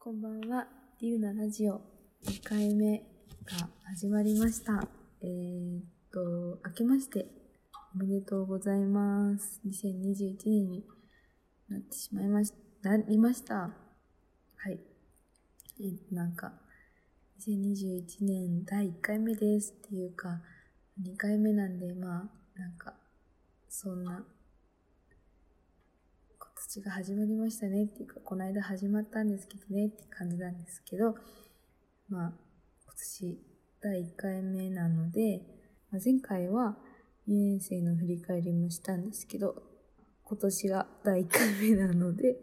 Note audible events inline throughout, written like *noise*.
こんばんは。リュウナラジオ2回目が始まりました。えー、っと、明けましておめでとうございます。2021年になってしまいまし、なりました。はい。えーなんか、2021年第1回目ですっていうか、2回目なんで、まあ、なんか、そんな、今年が始まりましたねっていうか、この間始まったんですけどねって感じなんですけど、まあ、今年第1回目なので、まあ、前回は2年生の振り返りもしたんですけど、今年が第1回目なので、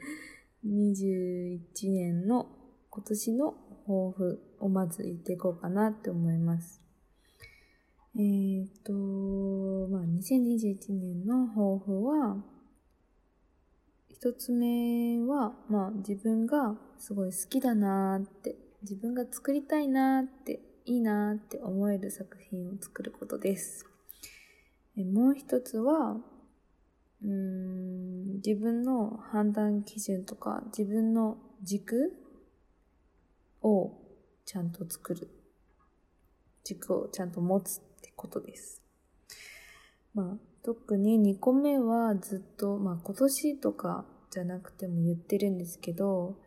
21年の今年の抱負をまず言っていこうかなって思います。えーっと、まあ、2021年の抱負は、一つ目は、まあ自分がすごい好きだなーって、自分が作りたいなーって、いいなーって思える作品を作ることです。もう一つは、うーん、自分の判断基準とか、自分の軸をちゃんと作る。軸をちゃんと持つってことです。まあ、特に2個目はずっと、まあ今年とかじゃなくても言ってるんですけど、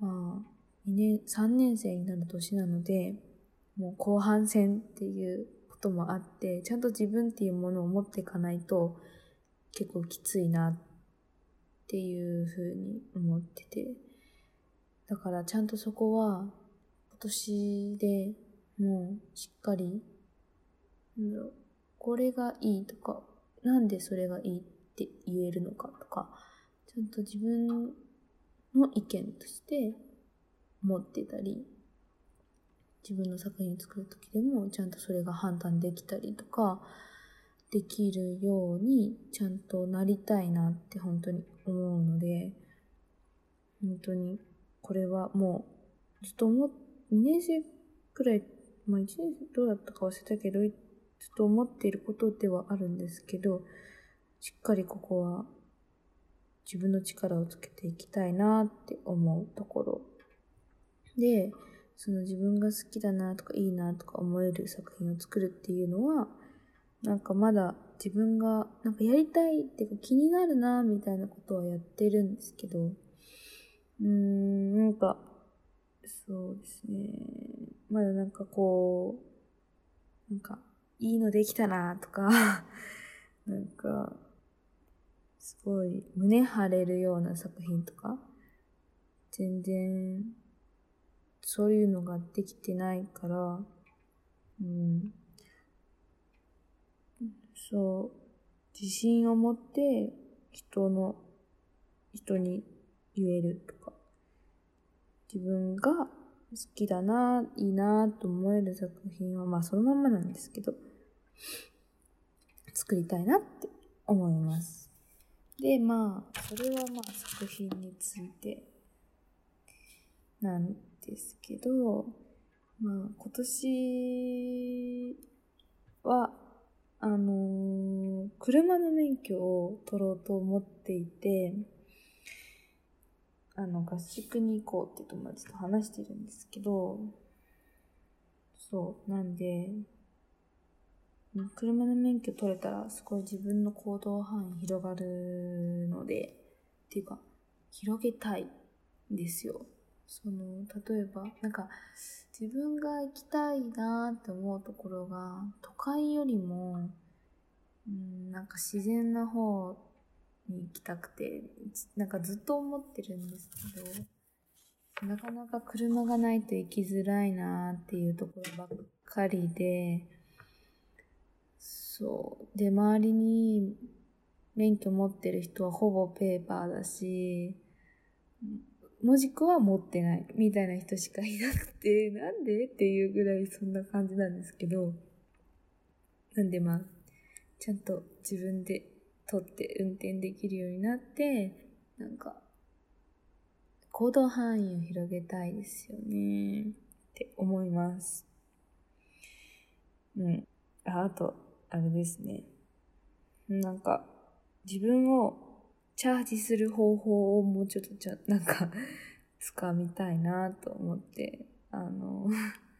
まあ、2年、3年生になる年なので、もう後半戦っていうこともあって、ちゃんと自分っていうものを持っていかないと結構きついなっていうふうに思ってて。だからちゃんとそこは今年でもうしっかり、なんこれがいいとか、なんでそれがいいって言えるのかとか、ちゃんと自分の意見として持ってたり、自分の作品を作るときでもちゃんとそれが判断できたりとか、できるようにちゃんとなりたいなって本当に思うので、本当にこれはもうずっと思っ、2年生くらい、まあ1年生どうだったか忘れたけど、ずっと思っていることではあるんですけど、しっかりここは自分の力をつけていきたいなって思うところ。で、その自分が好きだなとかいいなとか思える作品を作るっていうのは、なんかまだ自分がなんかやりたいっていうか気になるなみたいなことはやってるんですけど、うーん、なんか、そうですね。まだなんかこう、なんか、いいのできたなとか、*laughs* なんか、すごい胸張れるような作品とか、全然、そういうのができてないから、うん。そう、自信を持って人の、人に言えるとか、自分が好きだな、いいなと思える作品は、まあそのまんまなんですけど、作りたいなって思います。で、まあ、それはまあ作品についてなんですけど、まあ今年は、あのー車の免許を取ろうと思っていて、あの、合宿に行こうって友達と話してるんですけど、そう、なんで、車の免許取れたらすごい自分の行動範囲広がるので、っていうか、広げたいんですよ。その、例えば、なんか、自分が行きたいなって思うところが、都会よりも、うん、なんか自然な方に行きたくて、なんかずっと思ってるんですけど、なかなか車がないと行きづらいなっていうところばっかりで、そう。で、周りに免許持ってる人はほぼペーパーだし、もしくは持ってないみたいな人しかいなくて、*laughs* なんで？っていうぐらいそんな感じなんですけど、なんでまあ、ちゃんと自分で取って運転できるようになって、なんか、行動範囲を広げたいですよね。って思います。うん。あ、あと、あれですね。なんか、自分をチャージする方法をもうちょっとちゃ、なんか、*laughs* 掴みたいなと思って、あの、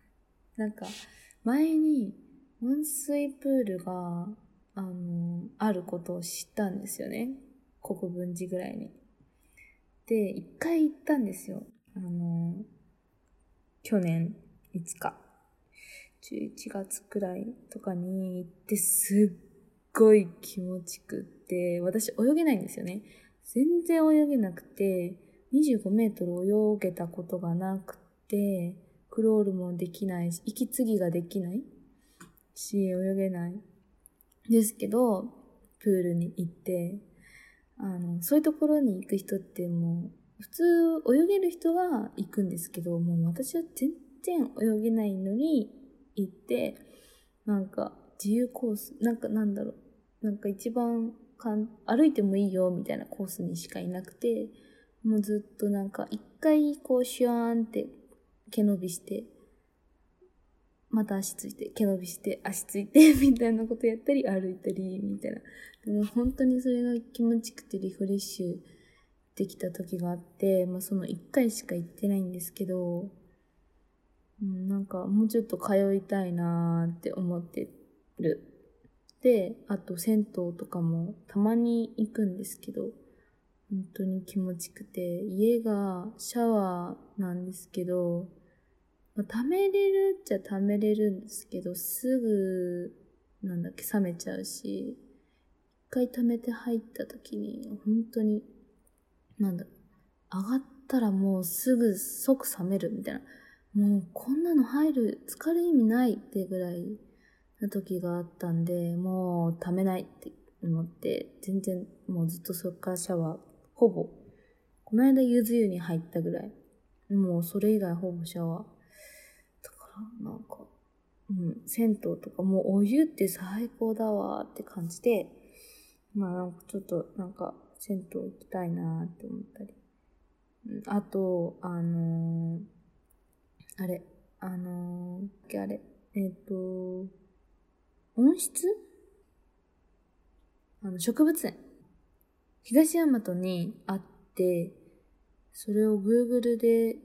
*laughs* なんか、前に温水プールが、あの、あることを知ったんですよね。国分寺ぐらいに。で、一回行ったんですよ。あの、去年5日。11月くらいとかに行ってすっごい気持ちくって、私泳げないんですよね。全然泳げなくて、25メートル泳げたことがなくて、クロールもできないし、息継ぎができないし、泳げない。ですけど、プールに行って、あの、そういうところに行く人ってもう、普通泳げる人が行くんですけど、もう私は全然泳げないのに行って、なんか自由コース、なんかなんだろう、なんか一番かん歩いてもいいよみたいなコースにしかいなくて、もうずっとなんか一回こうシュワーンって毛伸びして、また足ついて、毛伸びして足ついて *laughs* みたいなことやったり歩いたりみたいな。でも本当にそれが気持ちくてリフレッシュできた時があって、まあその一回しか行ってないんですけど、うん、なんかもうちょっと通いたいなーって思ってる。で、あと銭湯とかもたまに行くんですけど、本当に気持ちくて、家がシャワーなんですけど、まあ、溜めれるっちゃ溜めれるんですけど、すぐ、なんだっけ、冷めちゃうし、一回溜めて入った時に、本当に、なんだ、上がったらもうすぐ即冷めるみたいな。もうこんなの入る、浸かる意味ないってぐらいな時があったんで、もうためないって思って、全然もうずっとそっからシャワー、ほぼ、この間ゆず湯に入ったぐらい。もうそれ以外ほぼシャワー。だからなんか、うん、銭湯とかもうお湯って最高だわって感じで、まあなんかちょっとなんか銭湯行きたいなって思ったり。あと、あのー、あれ、あのー、あれ、えっ、ー、と、温室？あの、植物園。東大和にあって、それを Google で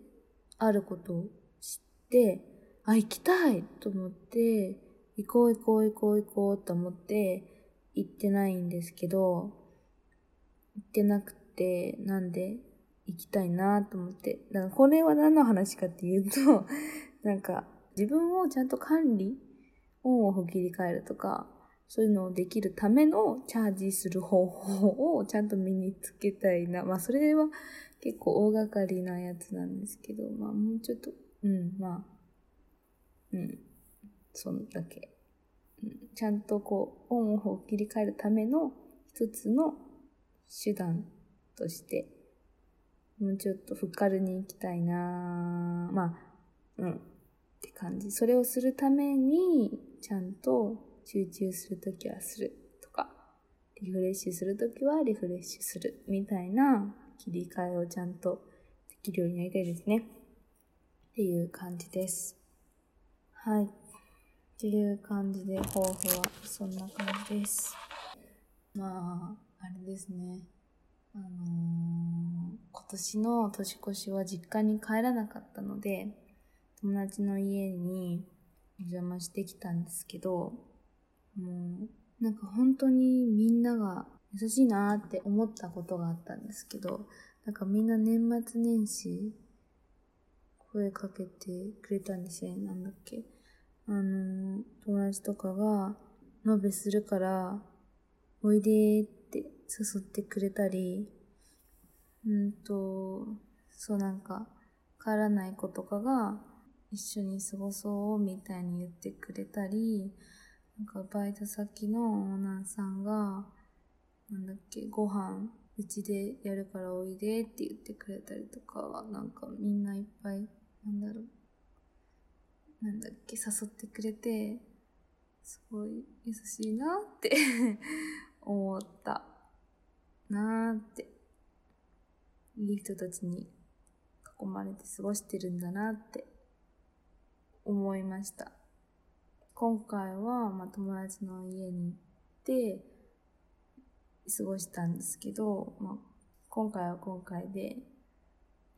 あることを知って、あ、行きたいと思って、行こう行こう行こう行こうと思って、行ってないんですけど、行ってなくて、なんで？行きたいなと思って。だからこれは何の話かっていうと、*laughs* なんか自分をちゃんと管理オンオフ切り替えるとか、そういうのをできるためのチャージする方法をちゃんと身につけたいな。まあそれは結構大掛かりなやつなんですけど、まあもうちょっと、うん、まあ、うん、そんだけ。うん、ちゃんとこう、オンオフを切り替えるための一つの手段として、もうちょっとふっかるに行きたいなまあ、うん、って感じ。それをするために、ちゃんと集中するときはするとか、リフレッシュするときはリフレッシュするみたいな切り替えをちゃんとできるようになりたいですね。っていう感じです。はい。っていう感じで、抱負はそんな感じです。まあ、あれですね。あのー、今年の年越しは実家に帰らなかったので、友達の家にお邪魔してきたんですけど、もう、なんか本当にみんなが優しいなって思ったことがあったんですけど、なんかみんな年末年始、声かけてくれたんですよね。なんだっけ。あの、友達とかが、延べするから、おいでって誘ってくれたり、うんと、そうなんか、帰らない子とかが、一緒に過ごそうみたいに言ってくれたり、なんかバイト先のオーナーさんが、なんだっけ、ご飯、うちでやるからおいでって言ってくれたりとか、なんかみんないっぱい、なんだろう、なんだっけ、誘ってくれて、すごい優しいなって思ったなーって。いい人たちに囲まれて過ごしてるんだなって思いました。今回は、ま、友達の家に行って過ごしたんですけど、まあ、今回は今回で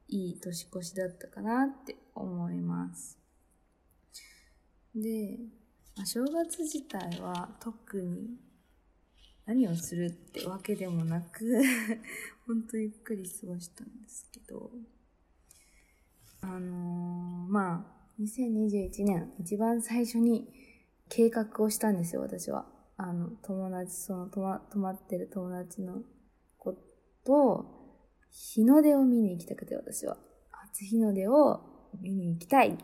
いい年越しだったかなって思います。で、まあ、正月自体は特に何をするってわけでもなくほんとゆっくり過ごしたんですけど、あのー、まあ、2021年一番最初に計画をしたんですよ、私は。あの、友達、その、泊ま、泊まってる友達の子と、日の出を見に行きたくて、私は。初日の出を見に行きたいっ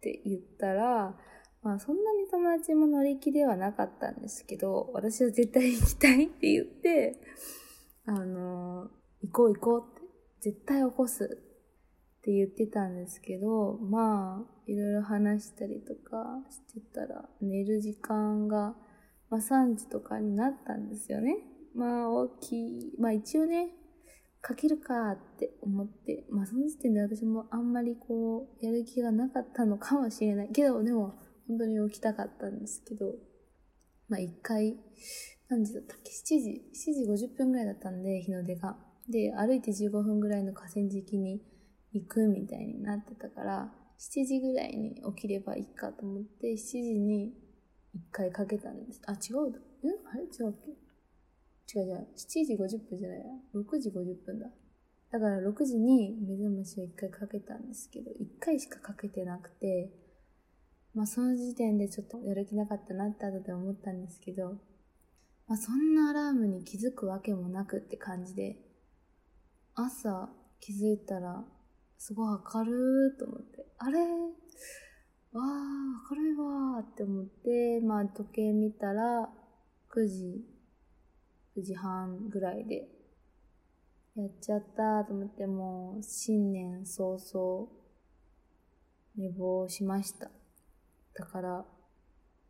て言ったら、まあそんなに友達も乗り気ではなかったんですけど、私は絶対行きたいって言って、あの行こう行こうって、絶対起こすって言ってたんですけど、まあ、いろいろ話したりとかしてたら、寝る時間が、まあ3時とかになったんですよね。まあ大きい、まあ一応ね、かけるかって思って、まあその時点で私もあんまりこう、やる気がなかったのかもしれない。けど、でも、本当に起きたかったんですけど、まあ一回、何時だったっけ ?7 時、7時50分ぐらいだったんで、日の出が。で、歩いて15分ぐらいの河川敷に行くみたいになってたから、7時ぐらいに起きればいいかと思って、7時に一回かけたんです。あ、違うだ。んあれ？違うっけ？違う違う。7時50分じゃないや。6時50分だ。だから6時に目覚ましを一回かけたんですけど、一回しかかけてなくて、まあその時点でちょっとやる気なかったなって後で思ったんですけど、まあそんなアラームに気づくわけもなくって感じで、朝気づいたらすごい明るいと思って、あれ？わあ、明るいわーって思って、まあ時計見たら9時、9時半ぐらいで、やっちゃったと思ってもう新年早々寝坊しました。だから、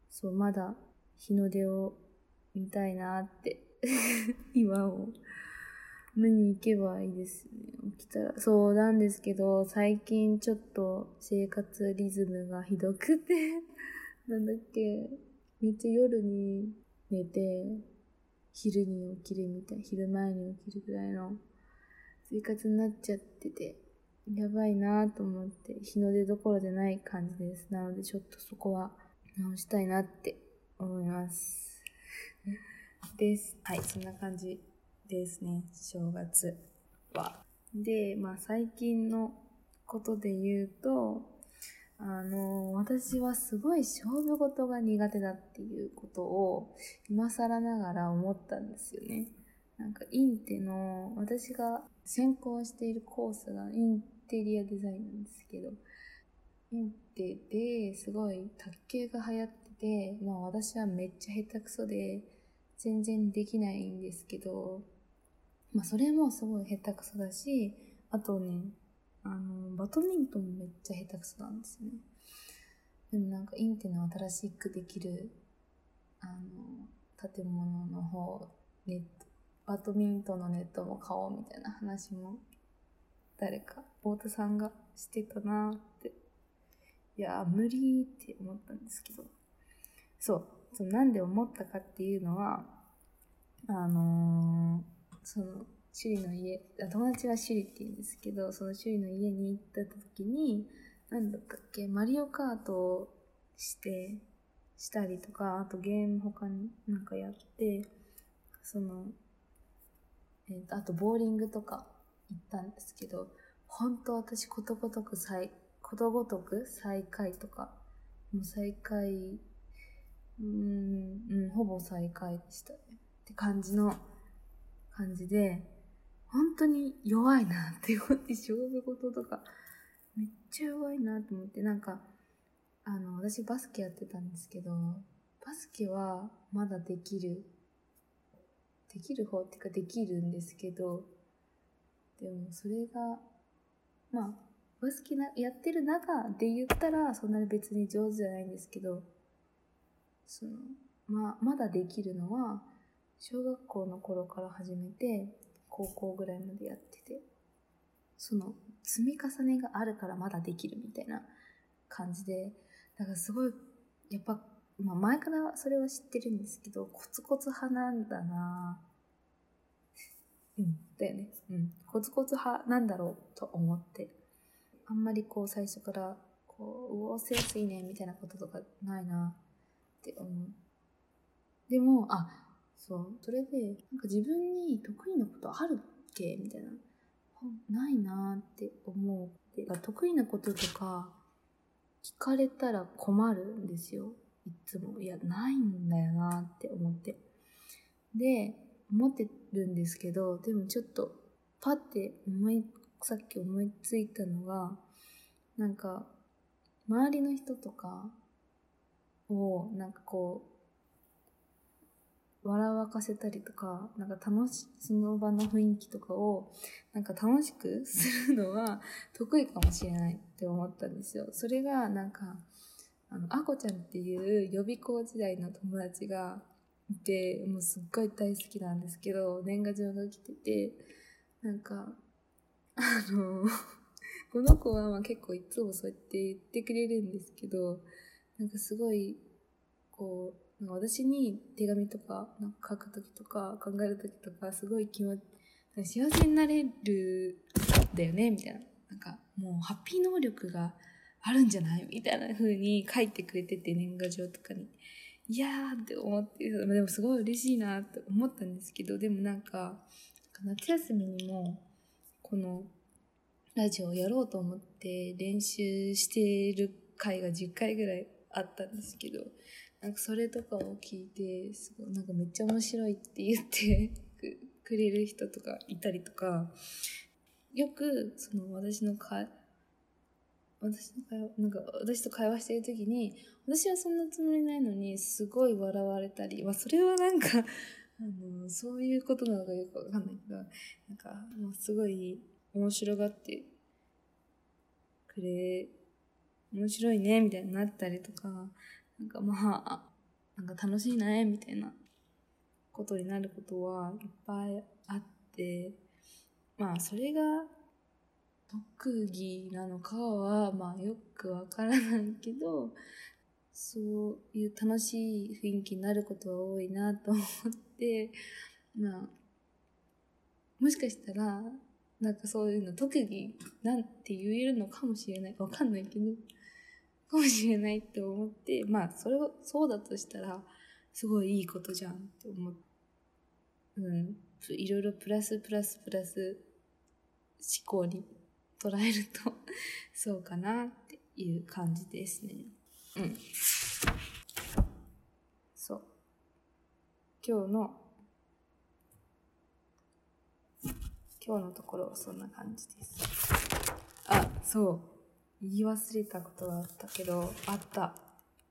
そう、まだ日の出を見たいなって、*laughs* 今を見に行けばいいですね。起きたら。そうなんですけど、最近ちょっと生活リズムがひどくて、*laughs* なんだっけ、めっちゃ夜に寝て、昼に起きるみたい、昼前に起きるぐらいの生活になっちゃってて、やばいなと思って、日の出どころじゃない感じです。なのでちょっとそこは直したいなって思います。です。はい、そんな感じですね、正月は。で、まあ最近のことで言うと、あの、私はすごい勝負事が苦手だっていうことを今更ながら思ったんですよね。なんかインテの私が専攻しているコースがインテリアデザインなんですけど、インテですごい卓球が流行ってて、まあ私はめっちゃ下手くそで全然できないんですけど、まあそれもすごい下手くそだし、あとね、あの、バドミントンもめっちゃ下手くそなんですよね。でもなんかインテの新しくできる、あの、建物の方、ネット、バドミントンのネットも買おうみたいな話も、誰か、太田さんがしてたなって。いや、無理って思ったんですけど。そう。そうなんで思ったかっていうのは、あのーその、趣里の家、友達は趣里って言うんですけど、その趣里の家に行った時に、なんだったっけ、マリオカートをして、したりとか、あとゲーム他になんかやって、その、えーとあとボーリングとか行ったんですけど、本当私ことごとく最、ことごとく最下位とか、もう最下位、うん、うん、ほぼ最下位でしたね。って感じの、感じで、本当に弱いなって思って、勝負事とか、めっちゃ弱いなと思って、なんか、あの、私バスケやってたんですけど、バスケはまだできる、できる方っていうかできるんですけど、でもそれが、まあ、バスケなやってる中で言ったら、そんなに別に上手じゃないんですけど、その、まあ、まだできるのは、小学校の頃から始めて、高校ぐらいまでやってて、その積み重ねがあるからまだできるみたいな感じで、だからすごい、やっぱ、まあ前からそれは知ってるんですけど、コツコツ派なんだなうん、だよね。うん。コツコツ派なんだろうと思って。あんまりこう最初から、こう、うおせやすいね、みたいなこととかないなって思う。でも、あ、そう、それで、なんか自分に得意なことあるっけみたいな。ないなって思う。で得意なこととか、聞かれたら困るんですよ。いつも。いや、ないんだよなって思って。で、思ってるんですけど、でもちょっと、パって思い、さっき思いついたのが、なんか、周りの人とかを、なんかこう、笑わかせたりとか、なんか楽し、その場の雰囲気とかを、なんか楽しくするのは *laughs* 得意かもしれないって思ったんですよ。それが、なんか、あの、あこちゃんっていう予備校時代の友達がいて、もうすっごい大好きなんですけど、年賀状が来てて、なんか、あの、*laughs* この子はまあ結構いつもそうやって言ってくれるんですけど、なんかすごい、こう、なんか私に手紙とか、なんか書くときとか、考えるときとか、すごい気持ち、幸せになれるんだよね、みたいな。なんか、もうハッピー能力があるんじゃない？みたいな風に書いてくれてて、年賀状とかに。いやーって思って、でもすごい嬉しいなって思ったんですけど、でもなんか、夏休みにも、この、ラジオをやろうと思って練習してる回が10回ぐらいあったんですけど、なんかそれとかを聞いて、すごいなんかめっちゃ面白いって言ってくれる人とかいたりとか、よくその私のか、私の会話、なんか私と会話してる時に、私はそんなつもりないのに、すごい笑われたり、まあそれはなんか、あの、そういうことなのかよくわかんないけど、なんか、もうすごい面白がってくれ、面白いね、みたいになったりとか、なんかまあ、なんか楽しいね、みたいなことになることはいっぱいあって、まあそれが特技なのかは、まあよくわからないけど、そういう楽しい雰囲気になることは多いなと思って、まあ、もしかしたら、なんかそういうの特技なんて言えるのかもしれない。わかんないけど、かもしれないって思って、まあそれを、そうだとしたら、すごいいいことじゃんって思って、うん。いろいろプラスプラスプラス思考に捉えると、*laughs* そうかなっていう感じですね。うん。そう。今日の、今日のところはそんな感じです。あ、そう。言い忘れたことがあったけど、あった。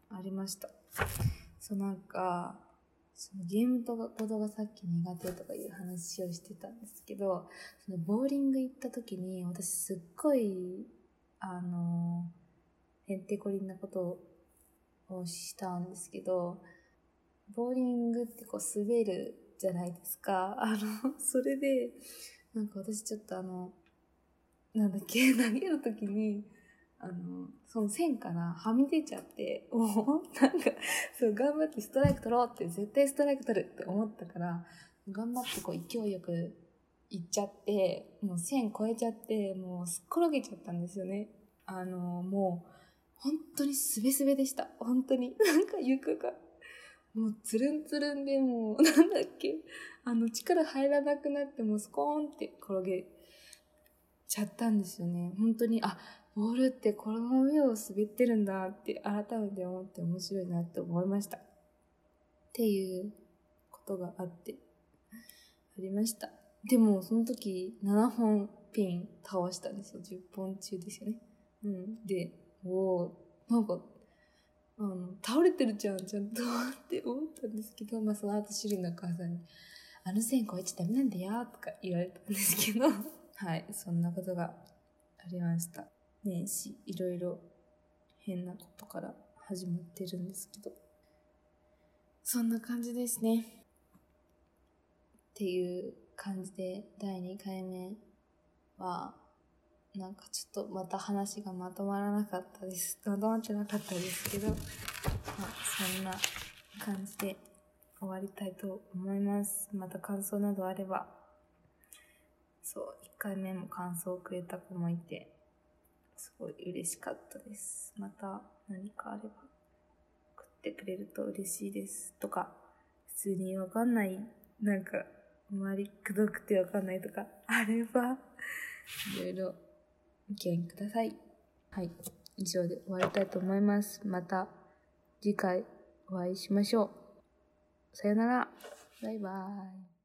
ありました。そうなんか、そのゲームとかことがさっき苦手とかいう話をしてたんですけど、そのボーリング行った時に私すっごい、あの、へんてこりんなことをしたんですけど、ボーリングってこう滑るじゃないですか。あの、それで、なんか私ちょっとあの、なんだっけ、投げる時に、あの、その線からはみ出ちゃって、もう、なんか、そう、頑張ってストライク取ろうって、絶対ストライク取るって思ったから、頑張ってこう勢いよく行っちゃって、もう線越えちゃって、もうすっ転げちゃったんですよね。あの、もう、本当にすべすべでした。本当に。なんか床が、もうつるんつるんで、もう、なんだっけ、あの、力入らなくなって、もうスコーンって転げちゃったんですよね。本当に、あ、ボールってこの上を滑ってるんだって改めて思って面白いなって思いました。っていうことがあって、ありました。でも、その時、7本ピン倒したんですよ。10本中ですよね。うん。で、おー、なんか、あの、倒れてるじゃん、ちゃんとって思ったんですけど、まあその後、シリの母さんに、あの線越えちゃダメなんだよ、とか言われたんですけど、はい、そんなことがありました。年始、いろいろ変なことから始まってるんですけど、そんな感じですね。っていう感じで、第2回目は、なんかちょっとまた話がまとまらなかったです。まとまってなかったですけど、まあ、そんな感じで終わりたいと思います。また感想などあれば、そう、1回目も感想をくれた子もいて、すごい嬉しかったです。また何かあれば送ってくれると嬉しいです。とか、普通にわかんない、なんか、あまりくどくてわかんないとか、あれば、いろいろ意見ください。はい。以上で終わりたいと思います。また次回お会いしましょう。さよなら。バイバーイ。